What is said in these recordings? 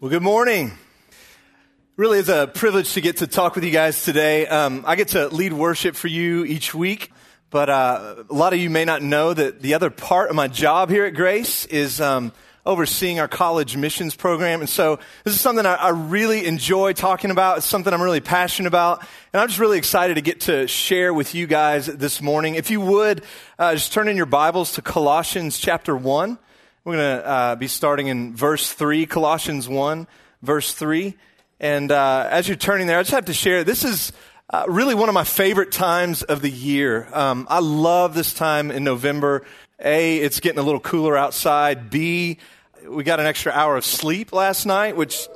Well, good morning. Really is a privilege to get to talk with you guys today. Um, I get to lead worship for you each week, but uh, a lot of you may not know that the other part of my job here at Grace is um, overseeing our college missions program. And so this is something I, I really enjoy talking about. It's something I'm really passionate about. And I'm just really excited to get to share with you guys this morning. If you would, uh, just turn in your Bibles to Colossians chapter 1. We're going to uh, be starting in verse 3, Colossians 1, verse 3. And uh, as you're turning there, I just have to share this is uh, really one of my favorite times of the year. Um, I love this time in November. A, it's getting a little cooler outside. B, we got an extra hour of sleep last night, which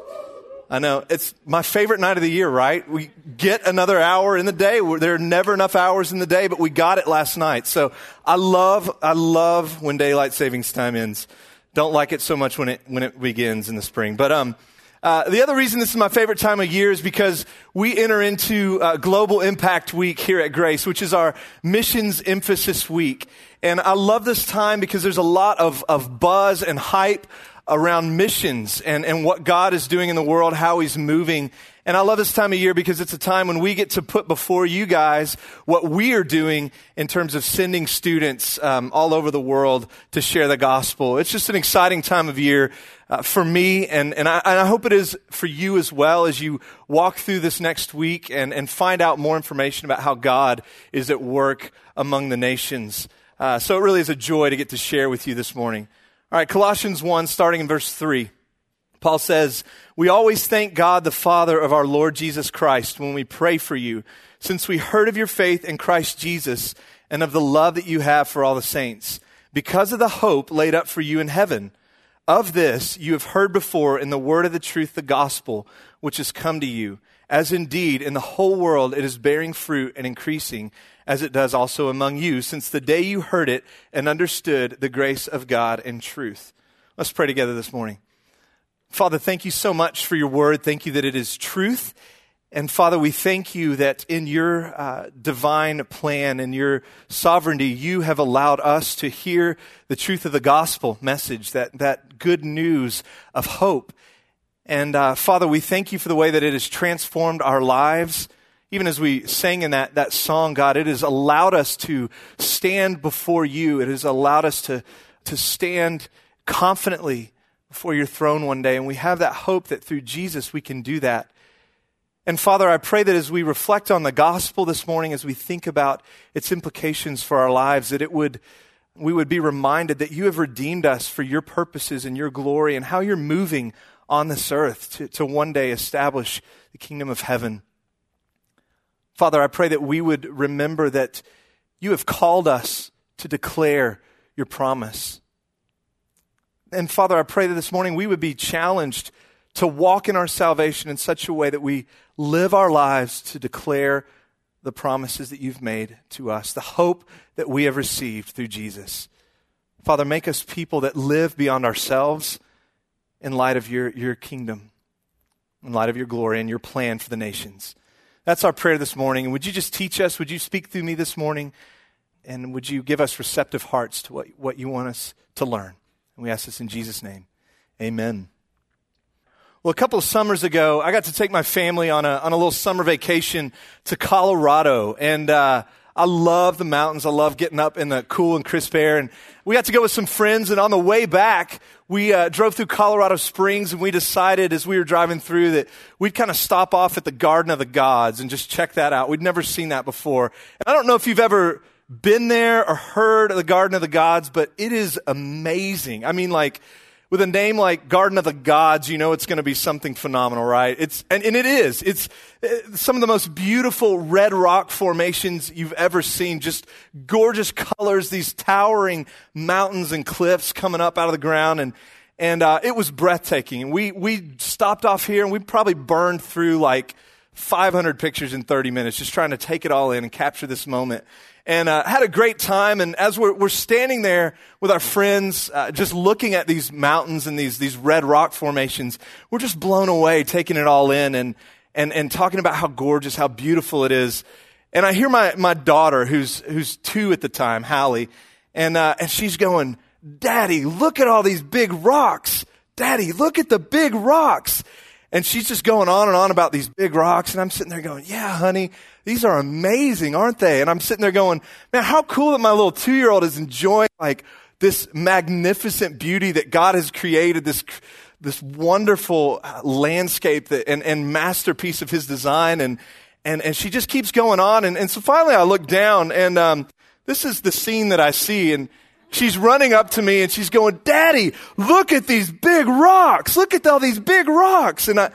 I know it's my favorite night of the year, right? We get another hour in the day. There are never enough hours in the day, but we got it last night. So I love, I love when daylight savings time ends. Don't like it so much when it, when it begins in the spring. But, um, uh, the other reason this is my favorite time of year is because we enter into uh, Global Impact Week here at Grace, which is our missions emphasis week. And I love this time because there's a lot of, of buzz and hype around missions and, and what God is doing in the world, how He's moving. And I love this time of year because it's a time when we get to put before you guys what we are doing in terms of sending students um, all over the world to share the gospel. It's just an exciting time of year uh, for me, and, and, I, and I hope it is for you as well as you walk through this next week and, and find out more information about how God is at work among the nations. Uh, so it really is a joy to get to share with you this morning. All right, Colossians 1, starting in verse 3. Paul says, We always thank God, the Father of our Lord Jesus Christ, when we pray for you, since we heard of your faith in Christ Jesus and of the love that you have for all the saints, because of the hope laid up for you in heaven. Of this you have heard before in the word of the truth, the gospel, which has come to you, as indeed in the whole world it is bearing fruit and increasing as it does also among you, since the day you heard it and understood the grace of God in truth. Let's pray together this morning. Father, thank you so much for your word. Thank you that it is truth. And Father, we thank you that in your uh, divine plan and your sovereignty, you have allowed us to hear the truth of the gospel message, that, that good news of hope. And uh, Father, we thank you for the way that it has transformed our lives even as we sang in that, that song, God, it has allowed us to stand before you. It has allowed us to, to stand confidently before your throne one day. And we have that hope that through Jesus we can do that. And Father, I pray that as we reflect on the gospel this morning, as we think about its implications for our lives, that it would, we would be reminded that you have redeemed us for your purposes and your glory and how you're moving on this earth to, to one day establish the kingdom of heaven. Father, I pray that we would remember that you have called us to declare your promise. And Father, I pray that this morning we would be challenged to walk in our salvation in such a way that we live our lives to declare the promises that you've made to us, the hope that we have received through Jesus. Father, make us people that live beyond ourselves in light of your, your kingdom, in light of your glory and your plan for the nations. That's our prayer this morning. And would you just teach us? Would you speak through me this morning? And would you give us receptive hearts to what, what you want us to learn? And we ask this in Jesus' name. Amen. Well, a couple of summers ago, I got to take my family on a, on a little summer vacation to Colorado. And, uh, I love the mountains. I love getting up in the cool and crisp air. And we got to go with some friends. And on the way back, we uh, drove through Colorado Springs and we decided as we were driving through that we'd kind of stop off at the Garden of the Gods and just check that out. We'd never seen that before. And I don't know if you've ever been there or heard of the Garden of the Gods, but it is amazing. I mean, like, with a name like Garden of the Gods, you know it's going to be something phenomenal, right? It's, and, and it is. It's uh, some of the most beautiful red rock formations you've ever seen. Just gorgeous colors, these towering mountains and cliffs coming up out of the ground. And, and uh, it was breathtaking. We, we stopped off here and we probably burned through like 500 pictures in 30 minutes, just trying to take it all in and capture this moment and uh, had a great time. And as we're, we're standing there with our friends, uh, just looking at these mountains and these, these red rock formations, we're just blown away, taking it all in and, and, and talking about how gorgeous, how beautiful it is. And I hear my, my daughter, who's, who's two at the time, Hallie, and, uh, and she's going, Daddy, look at all these big rocks. Daddy, look at the big rocks. And she's just going on and on about these big rocks. And I'm sitting there going, yeah, honey, these are amazing, aren't they? And I'm sitting there going, man, how cool that my little two year old is enjoying like this magnificent beauty that God has created, this, this wonderful uh, landscape that, and, and masterpiece of his design. And, and, and she just keeps going on. And, and so finally I look down and, um, this is the scene that I see. And she's running up to me and she's going, Daddy, look at these big rocks. Look at all these big rocks. And I,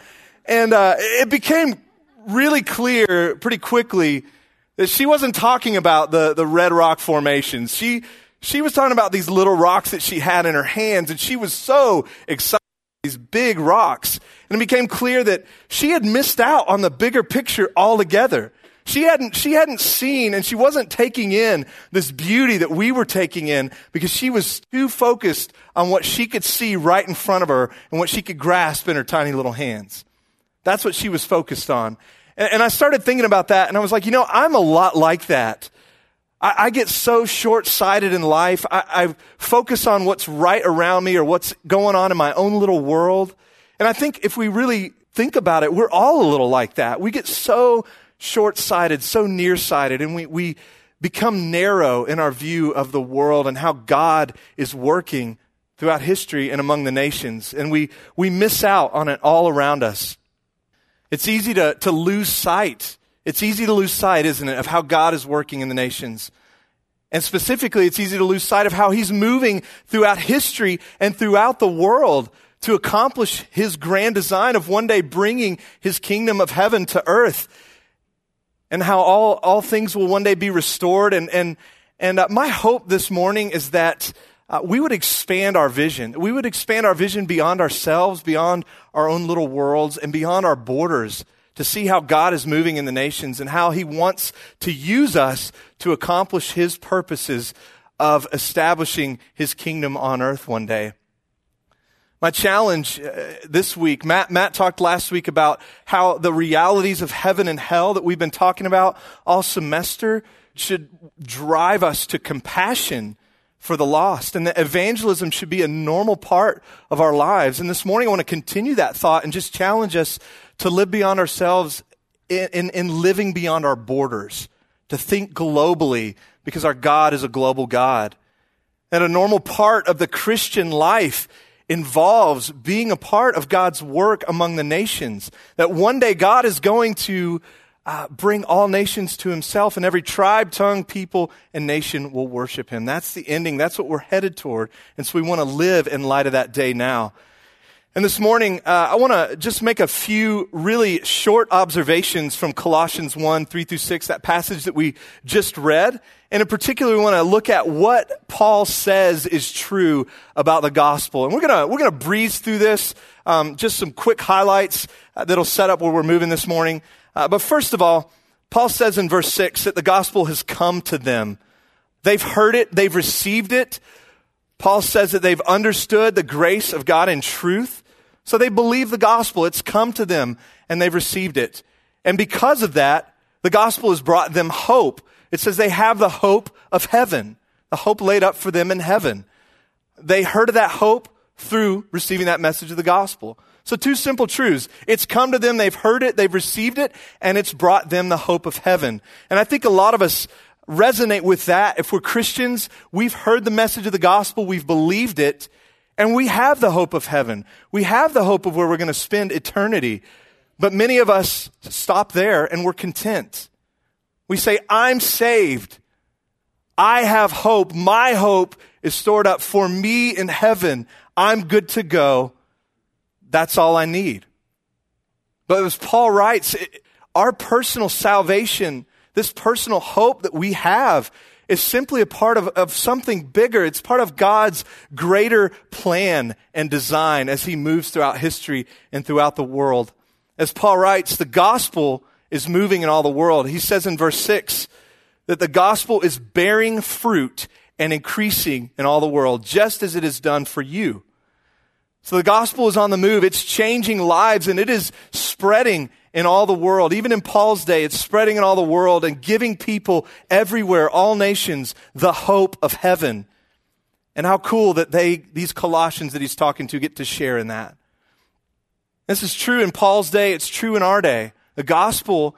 and, uh, it became really clear pretty quickly that she wasn't talking about the, the red rock formations. She, she was talking about these little rocks that she had in her hands and she was so excited these big rocks. And it became clear that she had missed out on the bigger picture altogether. She hadn't, she hadn't seen and she wasn't taking in this beauty that we were taking in because she was too focused on what she could see right in front of her and what she could grasp in her tiny little hands. That's what she was focused on. And, and I started thinking about that and I was like, you know, I'm a lot like that. I, I get so short sighted in life. I, I focus on what's right around me or what's going on in my own little world. And I think if we really think about it, we're all a little like that. We get so short sighted, so nearsighted, and we, we become narrow in our view of the world and how God is working throughout history and among the nations. And we, we miss out on it all around us. It's easy to, to lose sight it's easy to lose sight, isn't it, of how God is working in the nations. And specifically, it's easy to lose sight of how he's moving throughout history and throughout the world to accomplish his grand design of one day bringing his kingdom of heaven to earth and how all, all things will one day be restored. And, and, and uh, my hope this morning is that uh, we would expand our vision. We would expand our vision beyond ourselves, beyond our own little worlds, and beyond our borders to see how God is moving in the nations and how he wants to use us to accomplish his purposes of establishing his kingdom on earth one day. My challenge uh, this week, Matt, Matt talked last week about how the realities of heaven and hell that we've been talking about all semester should drive us to compassion for the lost and that evangelism should be a normal part of our lives. And this morning I want to continue that thought and just challenge us to live beyond ourselves in, in, in living beyond our borders, to think globally because our God is a global God. And a normal part of the Christian life involves being a part of God's work among the nations. That one day God is going to uh, bring all nations to himself, and every tribe, tongue, people, and nation will worship him. That's the ending. That's what we're headed toward. And so we want to live in light of that day now. And this morning, uh, I want to just make a few really short observations from Colossians 1, 3 through 6, that passage that we just read. And in particular, we want to look at what Paul says is true about the gospel. And we're going to, we're going to breeze through this, um, just some quick highlights uh, that'll set up where we're moving this morning. Uh, but first of all, Paul says in verse 6 that the gospel has come to them. They've heard it, they've received it. Paul says that they've understood the grace of God in truth. So they believe the gospel. It's come to them and they've received it. And because of that, the gospel has brought them hope. It says they have the hope of heaven, the hope laid up for them in heaven. They heard of that hope through receiving that message of the gospel. So two simple truths. It's come to them, they've heard it, they've received it, and it's brought them the hope of heaven. And I think a lot of us resonate with that. If we're Christians, we've heard the message of the gospel, we've believed it, and we have the hope of heaven. We have the hope of where we're going to spend eternity. But many of us stop there and we're content. We say, I'm saved. I have hope. My hope is stored up for me in heaven. I'm good to go. That's all I need. But as Paul writes, our personal salvation, this personal hope that we have, is simply a part of, of something bigger. It's part of God's greater plan and design as he moves throughout history and throughout the world. As Paul writes, the gospel is moving in all the world. He says in verse 6 that the gospel is bearing fruit and increasing in all the world, just as it has done for you. So the gospel is on the move. It's changing lives and it is spreading in all the world. Even in Paul's day, it's spreading in all the world and giving people everywhere, all nations, the hope of heaven. And how cool that they, these Colossians that he's talking to, get to share in that. This is true in Paul's day, it's true in our day. The gospel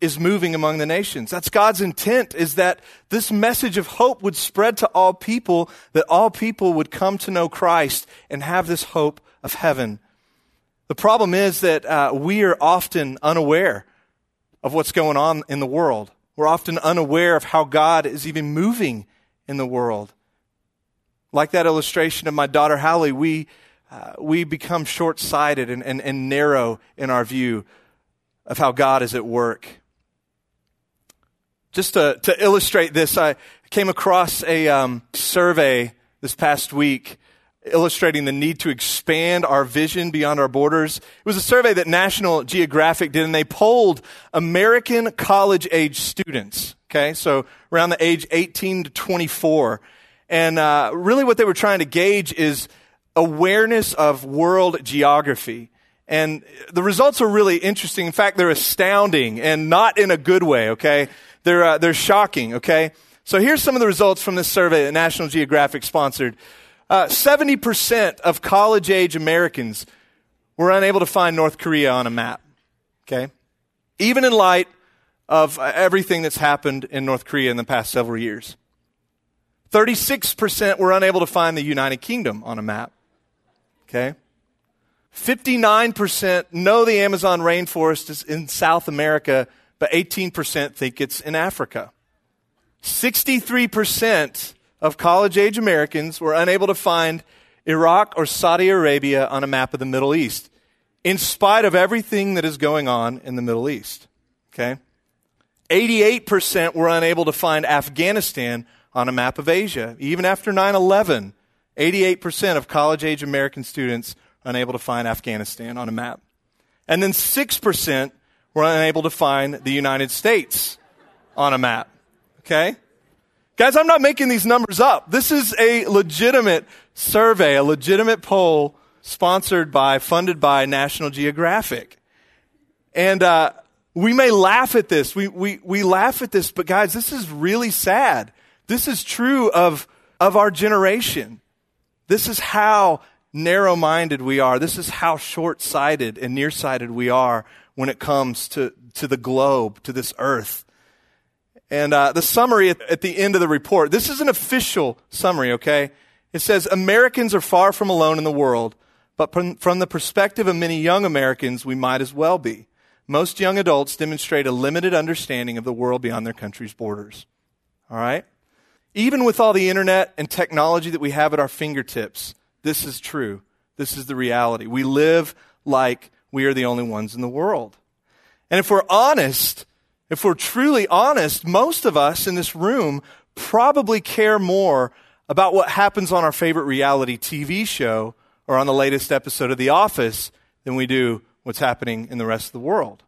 is moving among the nations. That's God's intent is that this message of hope would spread to all people, that all people would come to know Christ and have this hope of heaven. The problem is that uh, we are often unaware of what's going on in the world. We're often unaware of how God is even moving in the world. Like that illustration of my daughter Hallie, we, uh, we become short sighted and, and, and narrow in our view of how God is at work. Just to, to illustrate this, I came across a um, survey this past week illustrating the need to expand our vision beyond our borders. It was a survey that National Geographic did, and they polled American college age students, okay, so around the age 18 to 24. And uh, really, what they were trying to gauge is awareness of world geography. And the results are really interesting. In fact, they're astounding and not in a good way, okay? They're, uh, they're shocking, okay? So here's some of the results from this survey that National Geographic sponsored. Uh, 70% of college age Americans were unable to find North Korea on a map, okay? Even in light of everything that's happened in North Korea in the past several years. 36% were unable to find the United Kingdom on a map, okay? 59% know the Amazon rainforest is in South America but 18% think it's in Africa. 63% of college age Americans were unable to find Iraq or Saudi Arabia on a map of the Middle East, in spite of everything that is going on in the Middle East. Okay? 88% were unable to find Afghanistan on a map of Asia. Even after 9 11, 88% of college age American students unable to find Afghanistan on a map. And then 6% were unable to find the United States on a map. Okay? Guys, I'm not making these numbers up. This is a legitimate survey, a legitimate poll sponsored by, funded by National Geographic. And uh, we may laugh at this. We, we, we laugh at this, but guys, this is really sad. This is true of, of our generation. This is how narrow minded we are. This is how short sighted and nearsighted we are when it comes to, to the globe, to this earth. And uh, the summary at, at the end of the report this is an official summary, okay? It says Americans are far from alone in the world, but from, from the perspective of many young Americans, we might as well be. Most young adults demonstrate a limited understanding of the world beyond their country's borders. All right? Even with all the internet and technology that we have at our fingertips, this is true. This is the reality. We live like we are the only ones in the world. And if we're honest, if we're truly honest, most of us in this room probably care more about what happens on our favorite reality TV show or on the latest episode of The Office than we do what's happening in the rest of the world.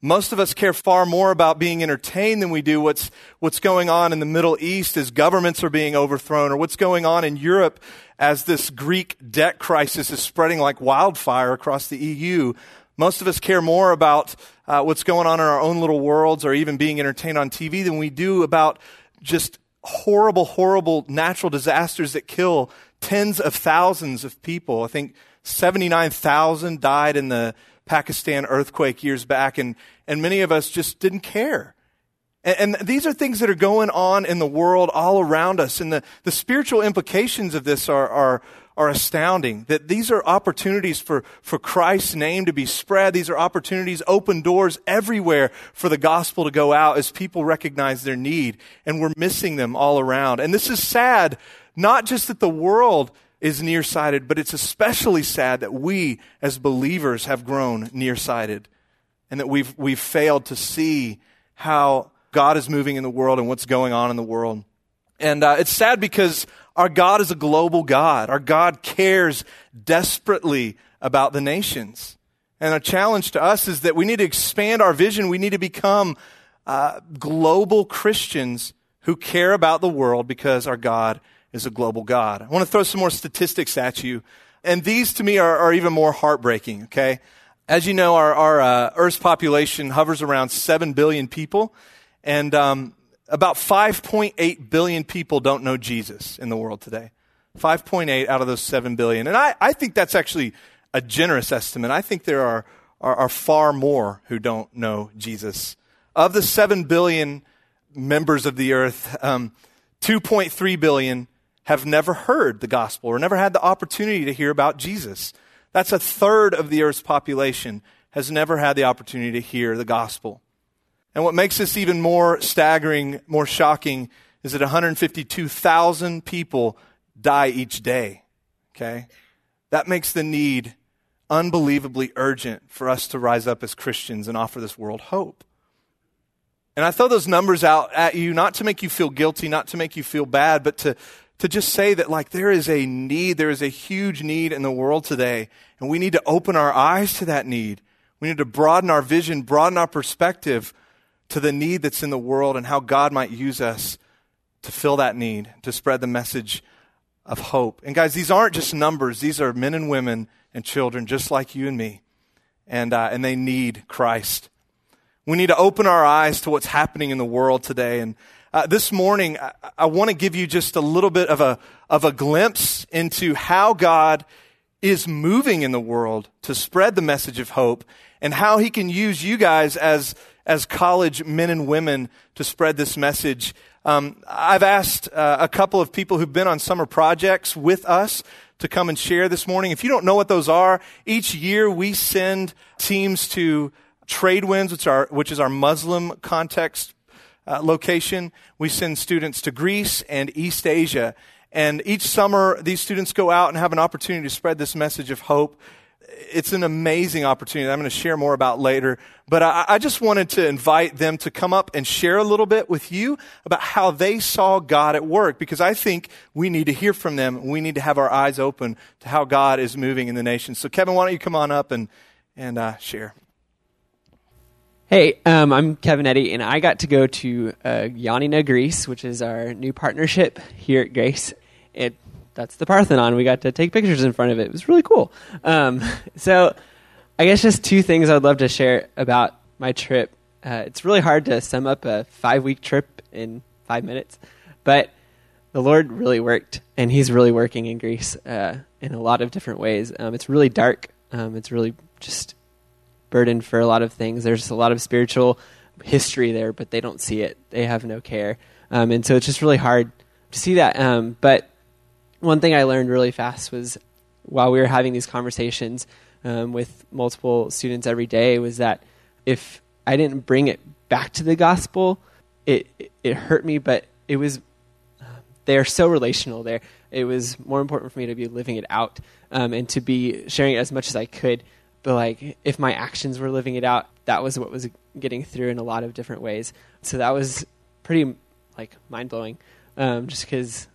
Most of us care far more about being entertained than we do what's, what's going on in the Middle East as governments are being overthrown or what's going on in Europe as this Greek debt crisis is spreading like wildfire across the EU. Most of us care more about uh, what's going on in our own little worlds or even being entertained on TV than we do about just horrible, horrible natural disasters that kill tens of thousands of people. I think 79,000 died in the Pakistan earthquake years back, and, and many of us just didn't care. And, and, these are things that are going on in the world all around us, and the, the spiritual implications of this are, are, are astounding. That these are opportunities for, for Christ's name to be spread. These are opportunities, open doors everywhere for the gospel to go out as people recognize their need, and we're missing them all around. And this is sad, not just that the world is nearsighted, but it's especially sad that we as believers have grown nearsighted and that we've, we've failed to see how God is moving in the world and what's going on in the world. And uh, it's sad because our God is a global God. Our God cares desperately about the nations. And a challenge to us is that we need to expand our vision. We need to become uh, global Christians who care about the world because our God is a global God. I want to throw some more statistics at you. And these to me are, are even more heartbreaking, okay? As you know, our, our uh, Earth's population hovers around 7 billion people. And um, about 5.8 billion people don't know Jesus in the world today. 5.8 out of those 7 billion. And I, I think that's actually a generous estimate. I think there are, are, are far more who don't know Jesus. Of the 7 billion members of the earth, um, 2.3 billion have never heard the gospel or never had the opportunity to hear about Jesus. That's a third of the earth's population has never had the opportunity to hear the gospel. And what makes this even more staggering, more shocking, is that 152,000 people die each day. Okay? That makes the need unbelievably urgent for us to rise up as Christians and offer this world hope. And I throw those numbers out at you not to make you feel guilty, not to make you feel bad, but to, to just say that like there is a need, there is a huge need in the world today, and we need to open our eyes to that need. We need to broaden our vision, broaden our perspective to the need that's in the world and how God might use us to fill that need, to spread the message of hope. And guys, these aren't just numbers. These are men and women and children just like you and me. And, uh, and they need Christ. We need to open our eyes to what's happening in the world today. And uh, this morning, I, I want to give you just a little bit of a, of a glimpse into how God is moving in the world to spread the message of hope and how he can use you guys as, as college men and women to spread this message. Um, I've asked uh, a couple of people who've been on summer projects with us to come and share this morning. If you don't know what those are, each year we send teams to Tradewinds, which, are, which is our Muslim context uh, location. We send students to Greece and East Asia. And each summer, these students go out and have an opportunity to spread this message of hope. It's an amazing opportunity I'm going to share more about later. But I, I, just wanted to invite them to come up and share a little bit with you about how they saw God at work because I think we need to hear from them. We need to have our eyes open to how God is moving in the nation. So, Kevin, why don't you come on up and, and uh, share? Hey, um, I'm Kevin Eddy, and I got to go to uh, Ioannina, Greece, which is our new partnership here at Grace. It that's the Parthenon. We got to take pictures in front of it. It was really cool. Um, so, I guess just two things I'd love to share about my trip. Uh, it's really hard to sum up a five week trip in five minutes, but the Lord really worked, and He's really working in Greece uh, in a lot of different ways. Um, it's really dark. Um, it's really just burdened for a lot of things. There's a lot of spiritual history there, but they don't see it. They have no care. Um, and so it's just really hard to see that. Um, but one thing I learned really fast was while we were having these conversations um, with multiple students every day was that if I didn't bring it back to the gospel, it it hurt me. But it was they're so relational there. It was more important for me to be living it out um, and to be sharing it as much as I could but like if my actions were living it out that was what was getting through in a lot of different ways so that was pretty like mind-blowing um, just because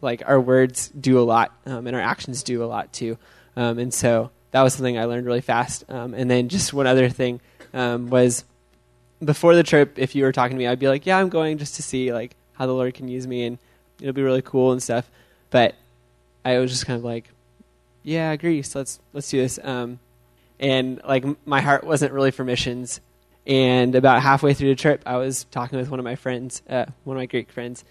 like our words do a lot um, and our actions do a lot too um, and so that was something i learned really fast um, and then just one other thing um, was before the trip if you were talking to me i'd be like yeah i'm going just to see like how the lord can use me and it'll be really cool and stuff but i was just kind of like yeah, Greece, let's let's do this. Um, and like my heart wasn't really for missions. And about halfway through the trip, I was talking with one of my friends, uh, one of my Greek friends,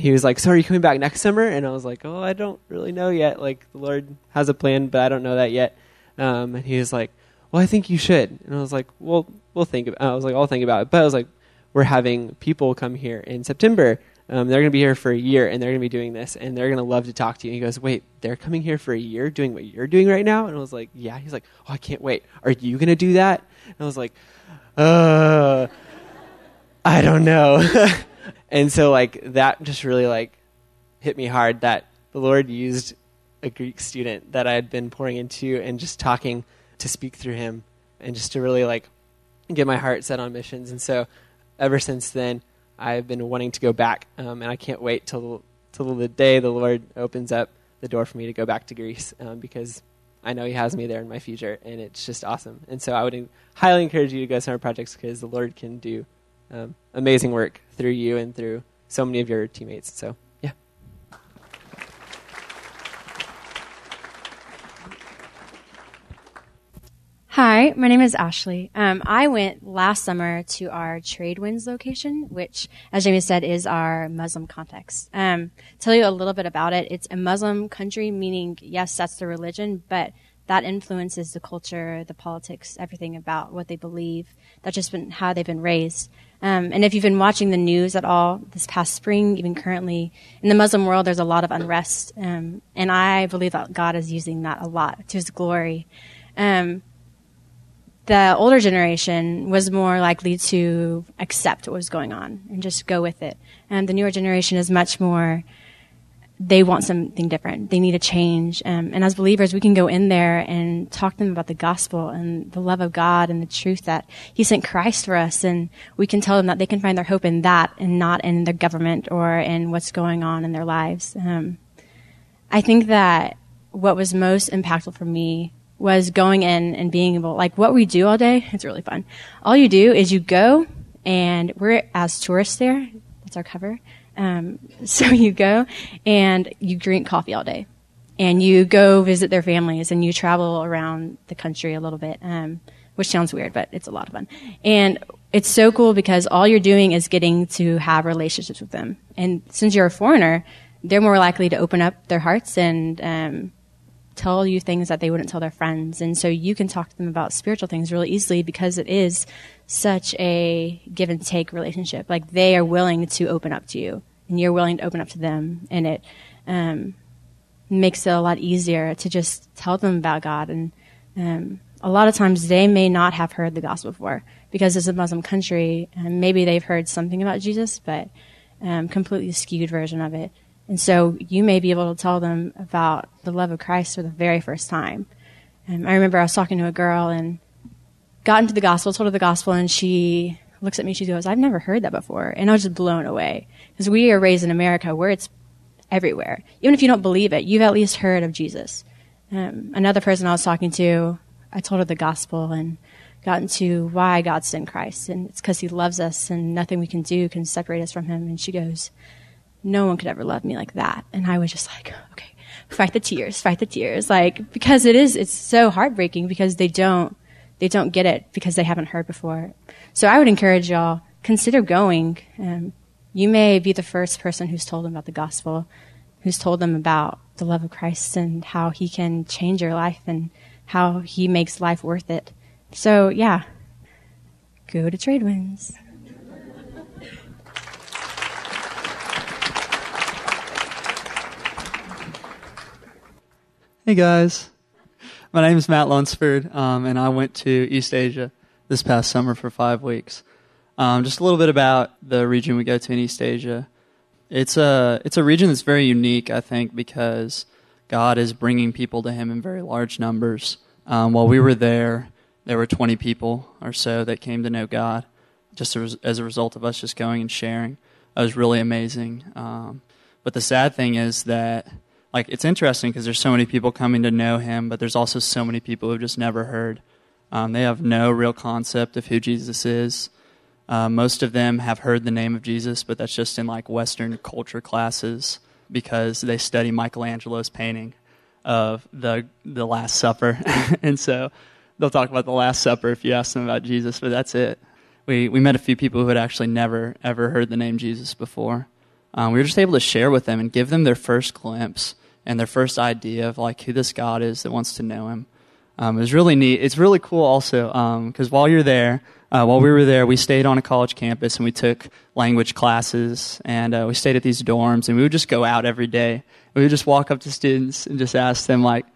he was like, "So are you coming back next summer?" And I was like, "Oh, I don't really know yet. Like the Lord has a plan, but I don't know that yet." Um, and he was like, "Well, I think you should." And I was like, "Well, we'll think." About I was like, "I'll think about it." But I was like, "We're having people come here in September." Um, they're going to be here for a year and they're going to be doing this and they're going to love to talk to you. And he goes, Wait, they're coming here for a year doing what you're doing right now? And I was like, Yeah. He's like, Oh, I can't wait. Are you going to do that? And I was like, Uh, I don't know. and so, like, that just really, like, hit me hard that the Lord used a Greek student that I had been pouring into and just talking to speak through him and just to really, like, get my heart set on missions. And so, ever since then, I've been wanting to go back, um, and I can't wait till till the day the Lord opens up the door for me to go back to Greece um, because I know He has me there in my future, and it's just awesome. And so I would highly encourage you to go to summer projects because the Lord can do um, amazing work through you and through so many of your teammates. So. yeah. Hi, my name is Ashley. Um, I went last summer to our Tradewinds location, which, as Jamey said, is our Muslim context. Um, tell you a little bit about it. It's a Muslim country, meaning yes, that's the religion, but that influences the culture, the politics, everything about what they believe. That's just been how they've been raised. Um, and if you've been watching the news at all this past spring, even currently in the Muslim world, there's a lot of unrest, um, and I believe that God is using that a lot to His glory. Um, the older generation was more likely to accept what was going on and just go with it, and the newer generation is much more they want something different. They need a change. Um, and as believers, we can go in there and talk to them about the gospel and the love of God and the truth that He sent Christ for us. And we can tell them that they can find their hope in that and not in their government or in what's going on in their lives. Um, I think that what was most impactful for me was going in and being able, like what we do all day, it's really fun. All you do is you go and we're as tourists there. That's our cover um, so you go and you drink coffee all day, and you go visit their families, and you travel around the country a little bit, um, which sounds weird, but it's a lot of fun. And it's so cool because all you're doing is getting to have relationships with them. And since you're a foreigner, they're more likely to open up their hearts and um, tell you things that they wouldn't tell their friends. And so you can talk to them about spiritual things really easily because it is such a give and take relationship. Like they are willing to open up to you and you're willing to open up to them, and it um, makes it a lot easier to just tell them about God. And um, a lot of times they may not have heard the gospel before because it's a Muslim country, and maybe they've heard something about Jesus, but um, completely skewed version of it. And so you may be able to tell them about the love of Christ for the very first time. Um, I remember I was talking to a girl and got into the gospel, told her the gospel, and she looks at me, she goes, I've never heard that before. And I was just blown away. Because we are raised in America where it's everywhere. Even if you don't believe it, you've at least heard of Jesus. Um, another person I was talking to, I told her the gospel and got into why God sent Christ. And it's because he loves us and nothing we can do can separate us from him. And she goes, no one could ever love me like that. And I was just like, okay, fight the tears, fight the tears. Like, because it is, it's so heartbreaking because they don't, they don't get it because they haven't heard before. So I would encourage y'all, consider going. Um, you may be the first person who's told them about the gospel, who's told them about the love of Christ and how he can change your life and how he makes life worth it. So yeah, go to Tradewinds. Hey guys, my name is Matt Lunsford, um, and I went to East Asia this past summer for five weeks. Um, just a little bit about the region we go to in East Asia. It's a it's a region that's very unique, I think, because God is bringing people to Him in very large numbers. Um, while we were there, there were 20 people or so that came to know God, just as a result of us just going and sharing. That was really amazing. Um, but the sad thing is that, like, it's interesting because there's so many people coming to know Him, but there's also so many people who've just never heard. Um, they have no real concept of who Jesus is. Uh, most of them have heard the name of Jesus, but that's just in like Western culture classes because they study Michelangelo's painting of the the Last Supper, and so they'll talk about the Last Supper if you ask them about Jesus. But that's it. We we met a few people who had actually never ever heard the name Jesus before. Um, we were just able to share with them and give them their first glimpse and their first idea of like who this God is that wants to know Him. Um, it was really neat. It's really cool also because um, while you're there, uh, while we were there, we stayed on a college campus and we took language classes and uh, we stayed at these dorms and we would just go out every day. We would just walk up to students and just ask them like,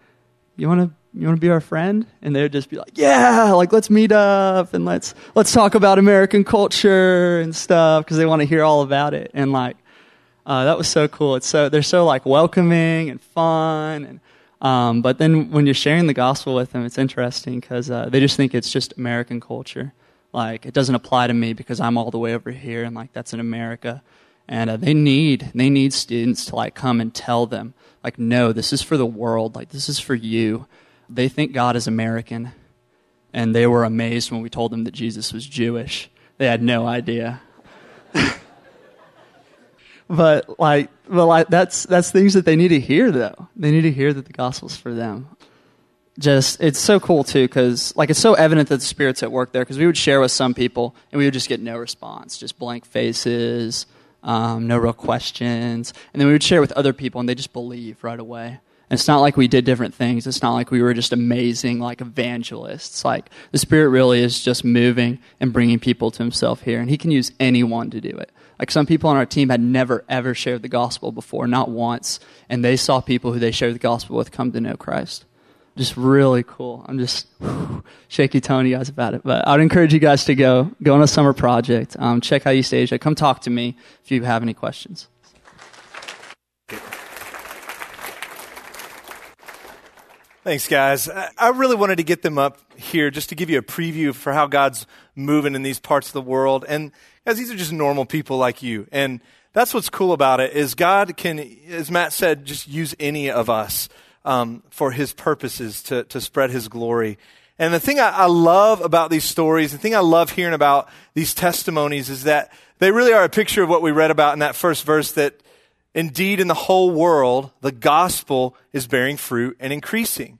"You want to you want to be our friend?" And they would just be like, "Yeah, like let's meet up and let's let's talk about American culture and stuff because they want to hear all about it." And like uh, that was so cool. It's so they're so like welcoming and fun and um, but then when you're sharing the gospel with them, it's interesting because uh, they just think it's just American culture. Like it doesn't apply to me because I'm all the way over here, and like that's in America. And uh, they need they need students to like come and tell them like, no, this is for the world. Like this is for you. They think God is American, and they were amazed when we told them that Jesus was Jewish. They had no idea. but like, well like that's that's things that they need to hear though. They need to hear that the gospel's for them. Just it's so cool too because like it's so evident that the spirit's at work there because we would share with some people and we would just get no response just blank faces um, no real questions. And then we would share with other people and they just believe right away. And it's not like we did different things. It's not like we were just amazing like evangelists. Like the spirit really is just moving and bringing people to himself here and he can use anyone to do it. Like some people on our team had never ever shared the gospel before not once and they saw people who they shared the gospel with come to know christ just really cool. I'm just whew, shaky telling you guys about it, but I'd encourage you guys to go go on a summer project. Um, check out East Asia. Come talk to me if you have any questions. Thanks, guys. I really wanted to get them up here just to give you a preview for how God's moving in these parts of the world. And guys, these are just normal people like you. And that's what's cool about it is God can, as Matt said, just use any of us um, for his purposes to, to spread his glory. And the thing I, I love about these stories, the thing I love hearing about these testimonies is that they really are a picture of what we read about in that first verse that indeed in the whole world, the gospel is bearing fruit and increasing.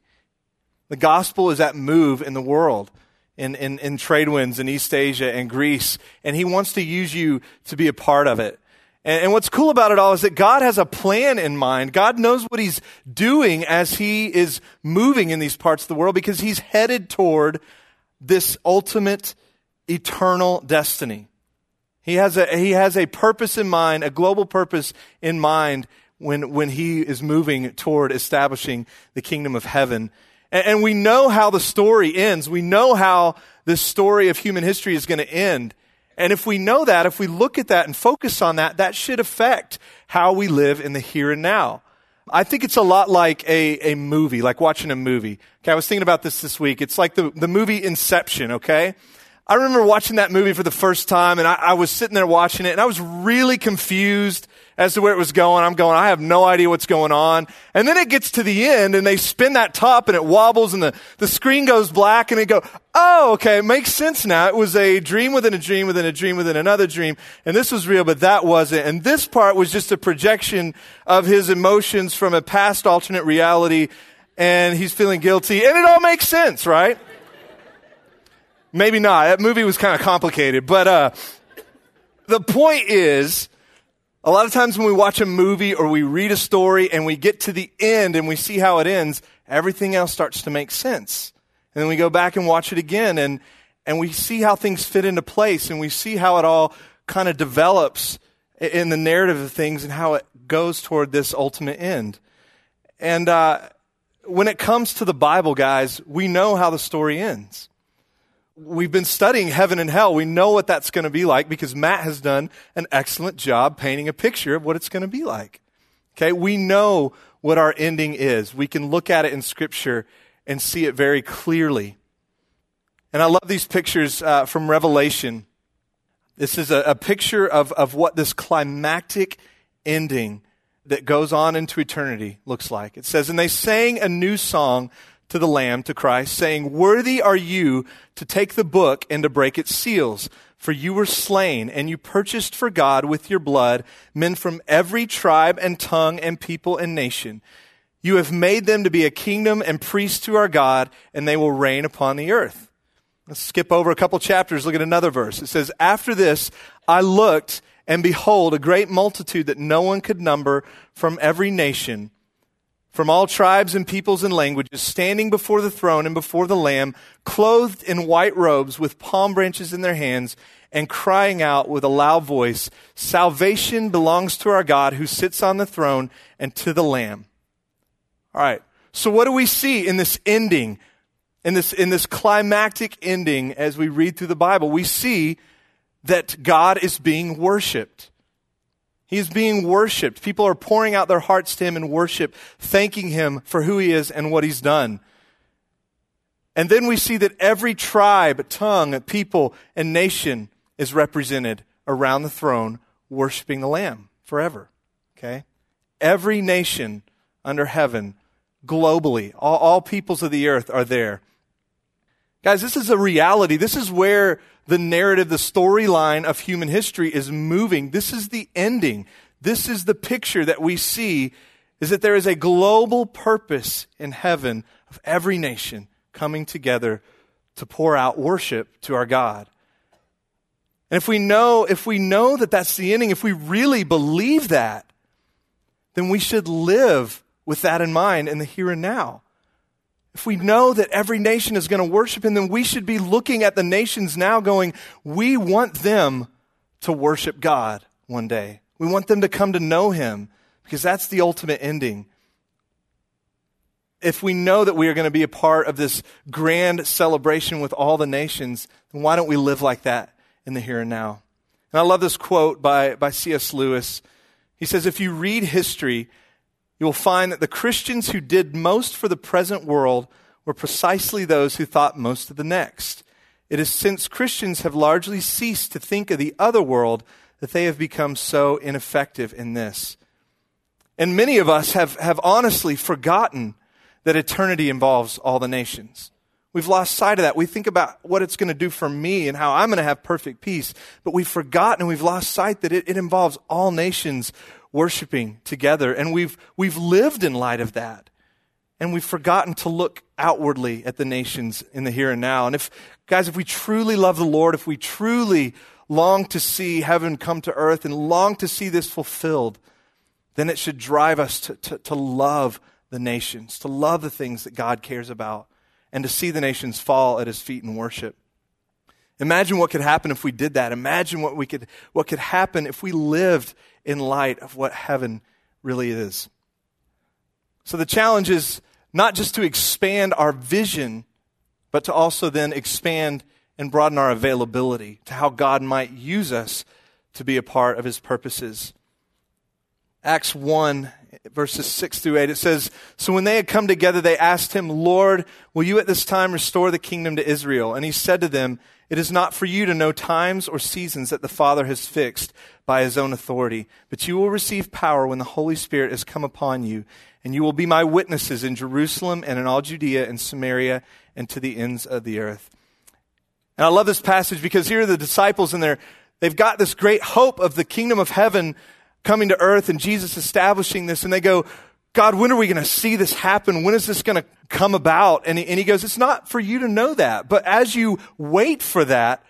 The gospel is at move in the world, in, in, in Tradewinds in East Asia and Greece, and he wants to use you to be a part of it. And, what's cool about it all is that God has a plan in mind. God knows what He's doing as He is moving in these parts of the world because He's headed toward this ultimate eternal destiny. He has a, he has a purpose in mind, a global purpose in mind when, when he is moving toward establishing the kingdom of heaven. And, and we know how the story ends. We know how this story of human history is going to end. And if we know that, if we look at that and focus on that, that should affect how we live in the here and now. I think it's a lot like a, a movie, like watching a movie. Okay, I was thinking about this this week. It's like the, the movie Inception, okay? I remember watching that movie for the first time and I, I was sitting there watching it and I was really confused as to where it was going. I'm going, I have no idea what's going on. And then it gets to the end and they spin that top and it wobbles and the, the screen goes black and they go, oh, okay, it makes sense now. It was a dream within a dream within a dream within another dream. And this was real, but that wasn't. And this part was just a projection of his emotions from a past alternate reality and he's feeling guilty. And it all makes sense, right? Maybe not. That movie was kind of complicated, but, uh, the point is, a lot of times when we watch a movie or we read a story and we get to the end and we see how it ends, everything else starts to make sense. And then we go back and watch it again and, and we see how things fit into place and we see how it all kind of develops in the narrative of things and how it goes toward this ultimate end. And uh, when it comes to the Bible, guys, we know how the story ends we've been studying heaven and hell. We know what that's going to be like because Matt has done an excellent job painting a picture of what it's going to be like. Okay, we know what our ending is. We can look at it in Scripture and see it very clearly. And I love these pictures uh, from Revelation. This is a, a picture of, of what this climactic ending that goes on into eternity looks like. It says, And they sang a new song to the Lamb, to Christ, saying, Worthy are you to take the book and to break its seals. For you were slain, and you purchased for God with your blood men from every tribe and tongue and people and nation. You have made them to be a kingdom and priests to our God, and they will reign upon the earth. Let's skip over a couple chapters, look at another verse. It says, After this, I looked, and behold, a great multitude that no one could number from every nation from all tribes and peoples and languages, standing before the throne and before the Lamb, clothed in white robes with palm branches in their hands, and crying out with a loud voice, Salvation belongs to our God who sits on the throne and to the Lamb. All right. So what do we see in this ending, in this, in this climactic ending as we read through the Bible? We see that God is being worshiped. He's being worshiped. People are pouring out their hearts to him in worship, thanking him for who he is and what he's done. And then we see that every tribe, tongue, people, and nation is represented around the throne, worshiping the Lamb forever. Okay? Every nation under heaven, globally, all, all peoples of the earth are there. Guys, this is a reality. This is where the narrative, the storyline of human history is moving. This is the ending. This is the picture that we see is that there is a global purpose in heaven of every nation coming together to pour out worship to our God. And if we know, if we know that that's the ending, if we really believe that, then we should live with that in mind in the here and now. If we know that every nation is going to worship him, then we should be looking at the nations now going, we want them to worship God one day. We want them to come to know him because that's the ultimate ending. If we know that we are going to be a part of this grand celebration with all the nations, then why don't we live like that in the here and now? And I love this quote by, by C.S. Lewis. He says, If you read history, you will find that the Christians who did most for the present world were precisely those who thought most of the next. It is since Christians have largely ceased to think of the other world that they have become so ineffective in this. And many of us have, have honestly forgotten that eternity involves all the nations. We've lost sight of that. We think about what it's going to do for me and how I'm going to have perfect peace, but we've forgotten and we've lost sight that it, it involves all nations worshiping together. And we've, we've lived in light of that. And we've forgotten to look outwardly at the nations in the here and now. And if, guys, if we truly love the Lord, if we truly long to see heaven come to earth and long to see this fulfilled, then it should drive us to, to, to love the nations, to love the things that God cares about, and to see the nations fall at his feet in worship. Imagine what could happen if we did that. Imagine what, we could, what could happen if we lived in light of what heaven really is. So the challenge is not just to expand our vision, but to also then expand and broaden our availability to how God might use us to be a part of his purposes. Acts 1, verses 6 through 8, it says, So when they had come together, they asked him, Lord, will you at this time restore the kingdom to Israel? And he said to them, It is not for you to know times or seasons that the Father has fixed by his own authority, but you will receive power when the Holy Spirit has come upon you, and you will be my witnesses in Jerusalem and in all Judea and Samaria and to the ends of the earth. And I love this passage because here are the disciples and they're, they've got this great hope of the kingdom of heaven coming to earth and Jesus establishing this. And they go, God, when are we going to see this happen? When is this going to come about? And he, and he goes, it's not for you to know that. But as you wait for that,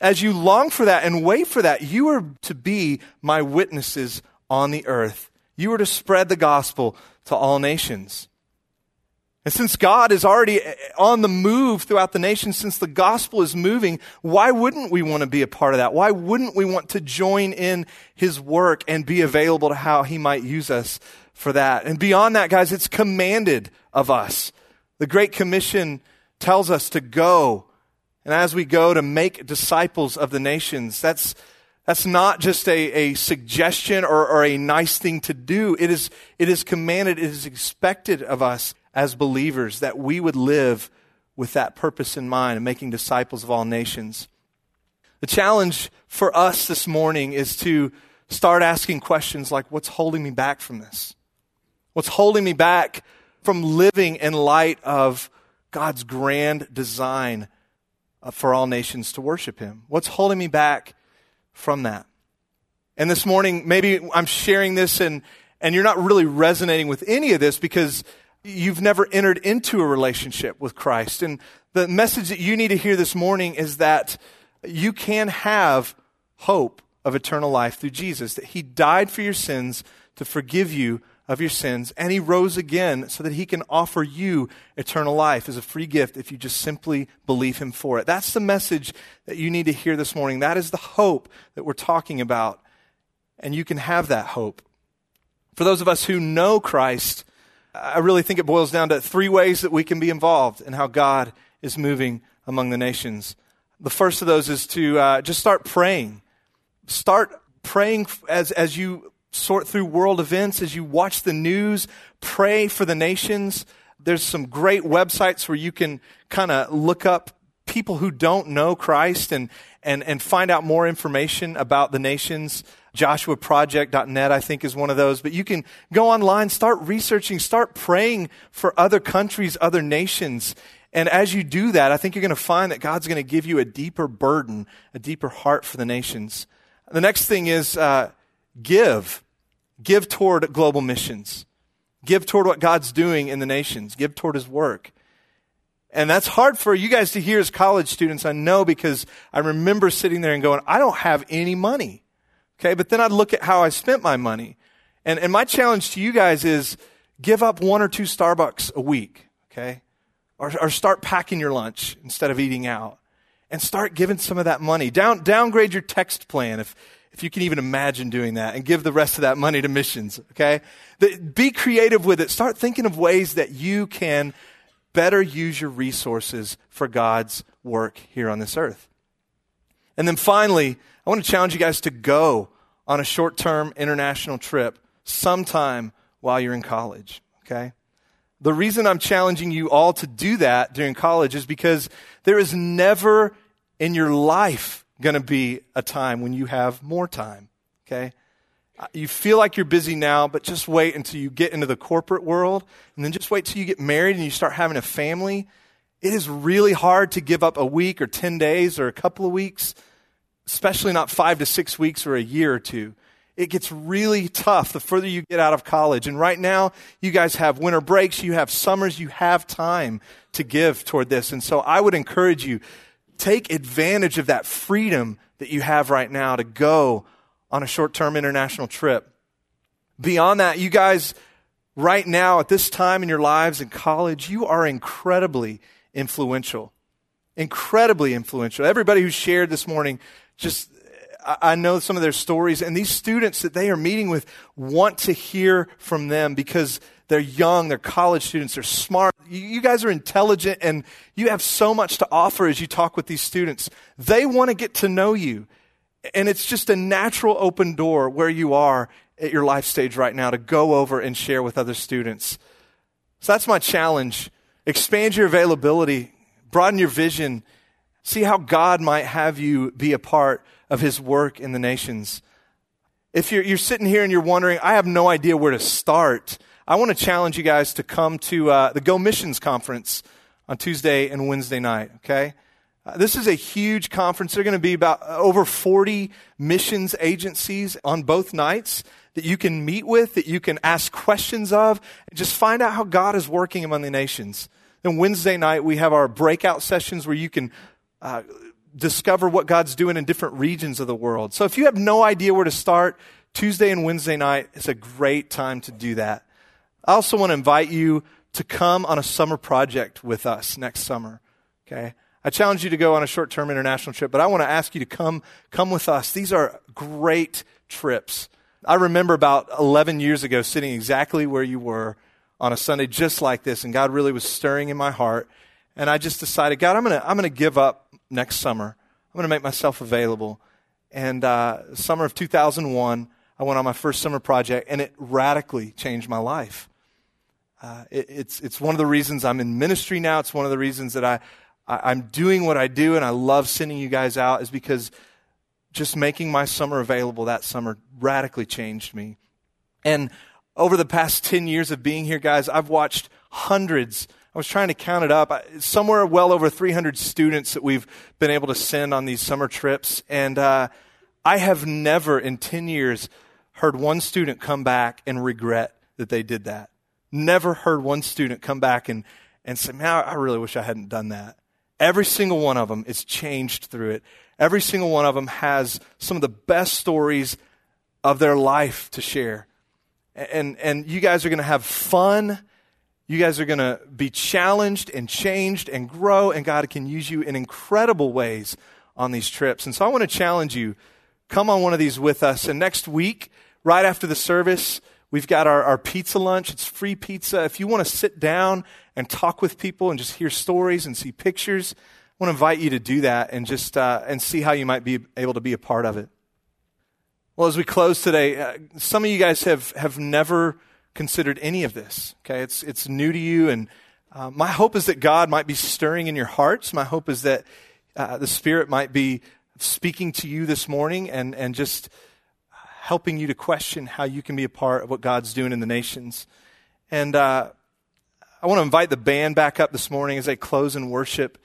as you long for that and wait for that, you are to be my witnesses on the earth. You are to spread the gospel to all nations. And since God is already eh, eh, on the move throughout the nation, since the gospel is moving, why wouldn't we want to be a part of that? Why wouldn't we want to join in his work and be available to how he might use us for that? And beyond that, guys, it's commanded of us. The Great Commission tells us to go. And as we go to make disciples of the nations, that's, that's not just a, a suggestion or, or a nice thing to do. It is, it is commanded, it is expected of us as believers that we would live with that purpose in mind and making disciples of all nations. The challenge for us this morning is to start asking questions like what's holding me back from this? What's holding me back from living in light of God's grand design uh, for all nations to worship Him? What's holding me back from that? And this morning, maybe I'm sharing this and, and you're not really resonating with any of this because you've never entered into a relationship with Christ. And the message that you need to hear this morning is that you can have hope of eternal life through Jesus, that He died for your sins to forgive you of your sins, and He rose again so that He can offer you eternal life as a free gift if you just simply believe Him for it. That's the message that you need to hear this morning. That is the hope that we're talking about, and you can have that hope. For those of us who know Christ, I really think it boils down to three ways that we can be involved in how God is moving among the nations. The first of those is to uh, just start praying. Start praying as, as you sort through world events, as you watch the news, pray for the nations. There's some great websites where you can kind of look up people who don't know Christ and, and, and find out more information about the nations. JoshuaProject.net, I think, is one of those. But you can go online, start researching, start praying for other countries, other nations. And as you do that, I think you're going to find that God's going to give you a deeper burden, a deeper heart for the nations. The next thing is uh, give. Give toward global missions. Give toward what God's doing in the nations. Give toward his work. And that's hard for you guys to hear as college students, I know, because I remember sitting there and going, I don't have any money. Okay, but then I'd look at how I spent my money. And, and my challenge to you guys is give up one or two Starbucks a week, okay? Or, or start packing your lunch instead of eating out. And start giving some of that money. Down, downgrade your text plan if, if you can even imagine doing that and give the rest of that money to missions, okay? Be creative with it. Start thinking of ways that you can better use your resources for God's work here on this earth. And then finally, I want to challenge you guys to go on a short term international trip sometime while you're in college, okay? The reason I'm challenging you all to do that during college is because there is never in your life going to be a time when you have more time, okay? Uh, you feel like you're busy now, but just wait until you get into the corporate world and then just wait till you get married and you start having a family. It is really hard to give up a week or 10 days or a couple of weeks, especially not five to six weeks or a year or two. It gets really tough the further you get out of college. And right now, you guys have winter breaks, you have summers, you have time to give toward this. And so I would encourage you, take advantage of that freedom that you have right now to go on a short term international trip. Beyond that, you guys, right now, at this time in your lives in college, you are incredibly influential. Incredibly influential. Everybody who shared this morning, just, I know some of their stories, and these students that they are meeting with want to hear from them because they're young, they're college students, they're smart. You guys are intelligent, and you have so much to offer as you talk with these students. They want to get to know you. And it's just a natural open door where you are at your life stage right now to go over and share with other students. So that's my challenge. Expand your availability, broaden your vision, see how God might have you be a part of his work in the nations. If you're, you're sitting here and you're wondering, I have no idea where to start, I want to challenge you guys to come to uh, the Go Missions Conference on Tuesday and Wednesday night, okay? Uh, this is a huge conference. There are going to be about uh, over 40 missions agencies on both nights that you can meet with, that you can ask questions of, and just find out how God is working among the nations. Then Wednesday night, we have our breakout sessions where you can uh, discover what God's doing in different regions of the world. So if you have no idea where to start, Tuesday and Wednesday night is a great time to do that. I also want to invite you to come on a summer project with us next summer. Okay? I challenge you to go on a short term international trip, but I want to ask you to come, come with us. These are great trips. I remember about 11 years ago sitting exactly where you were on a Sunday just like this, and God really was stirring in my heart. And I just decided, God, I'm going to I'm to give up next summer. I'm going to make myself available. And uh, summer of 2001, I went on my first summer project, and it radically changed my life. Uh, it, it's, it's one of the reasons I'm in ministry now. It's one of the reasons that I, I, am doing what I do and I love sending you guys out is because just making my summer available that summer radically changed me. And over the past 10 years of being here, guys, I've watched hundreds. I was trying to count it up. Somewhere well over 300 students that we've been able to send on these summer trips. And uh, I have never in 10 years heard one student come back and regret that they did that. Never heard one student come back and, and say, man, I really wish I hadn't done that. Every single one of them is changed through it. Every single one of them has some of the best stories of their life to share. And, and you guys are going to have fun. You guys are going to be challenged and changed and grow, and God can use you in incredible ways on these trips. And so I want to challenge you come on one of these with us. And next week, right after the service, We've got our, our pizza lunch. It's free pizza. If you want to sit down and talk with people and just hear stories and see pictures, I want to invite you to do that and just uh, and see how you might be able to be a part of it. Well, as we close today, uh, some of you guys have have never considered any of this. Okay, it's it's new to you, and uh, my hope is that God might be stirring in your hearts. My hope is that uh, the Spirit might be speaking to you this morning and and just helping you to question how you can be a part of what God's doing in the nations. And uh, I want to invite the band back up this morning as they close in worship.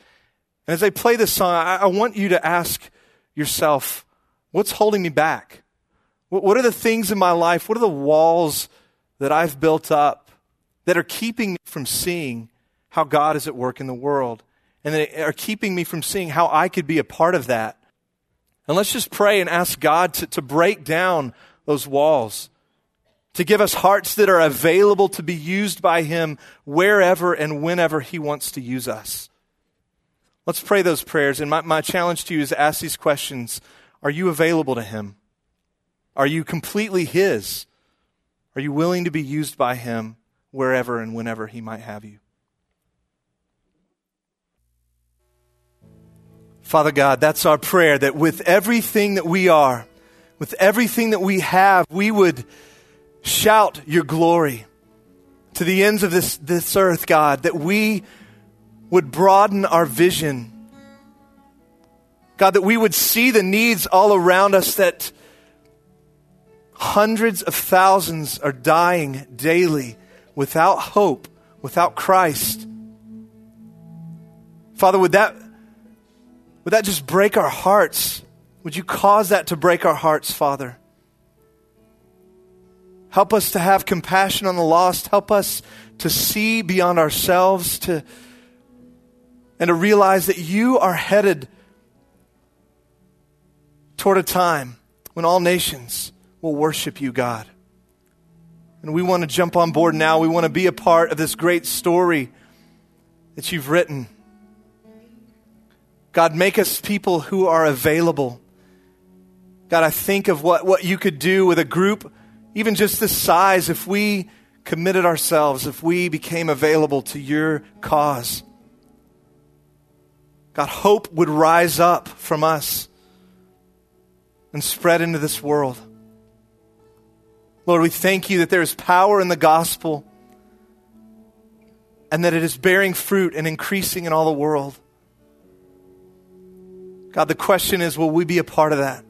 And as they play this song, I, I want you to ask yourself, what's holding me back? What, what are the things in my life? What are the walls that I've built up that are keeping me from seeing how God is at work in the world and they are keeping me from seeing how I could be a part of that. And let's just pray and ask God to, to break down those walls, to give us hearts that are available to be used by Him wherever and whenever He wants to use us. Let's pray those prayers. And my, my challenge to you is to ask these questions Are you available to Him? Are you completely His? Are you willing to be used by Him wherever and whenever He might have you? Father God, that's our prayer that with everything that we are, with everything that we have, we would shout your glory to the ends of this, this earth, God, that we would broaden our vision. God, that we would see the needs all around us, that hundreds of thousands are dying daily without hope, without Christ. Father, would that, would that just break our hearts? Would you cause that to break our hearts, Father? Help us to have compassion on the lost. Help us to see beyond ourselves, to and to realize that you are headed toward a time when all nations will worship you, God. And we want to jump on board now. We want to be a part of this great story that you've written. God, make us people who are available. God, I think of what, what you could do with a group, even just this size, if we committed ourselves, if we became available to your cause. God, hope would rise up from us and spread into this world. Lord, we thank you that there is power in the gospel and that it is bearing fruit and increasing in all the world. God, the question is will we be a part of that?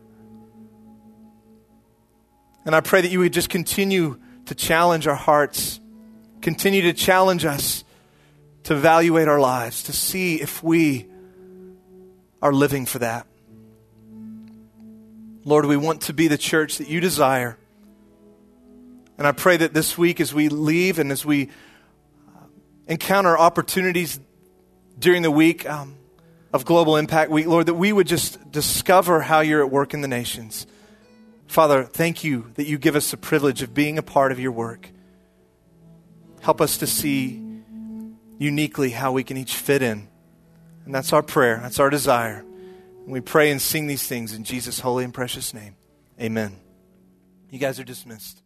And I pray that you would just continue to challenge our hearts, continue to challenge us to evaluate our lives, to see if we are living for that. Lord, we want to be the church that you desire. And I pray that this week, as we leave and as we uh, encounter opportunities during the week um, of Global Impact Week, Lord, that we would just discover how you're at work in the nations. Father, thank you that you give us the privilege of being a part of your work. Help us to see uniquely how we can each fit in and that's our prayer. That's our desire. And we pray and sing these things in Jesus' holy and precious name. Amen. You guys are dismissed.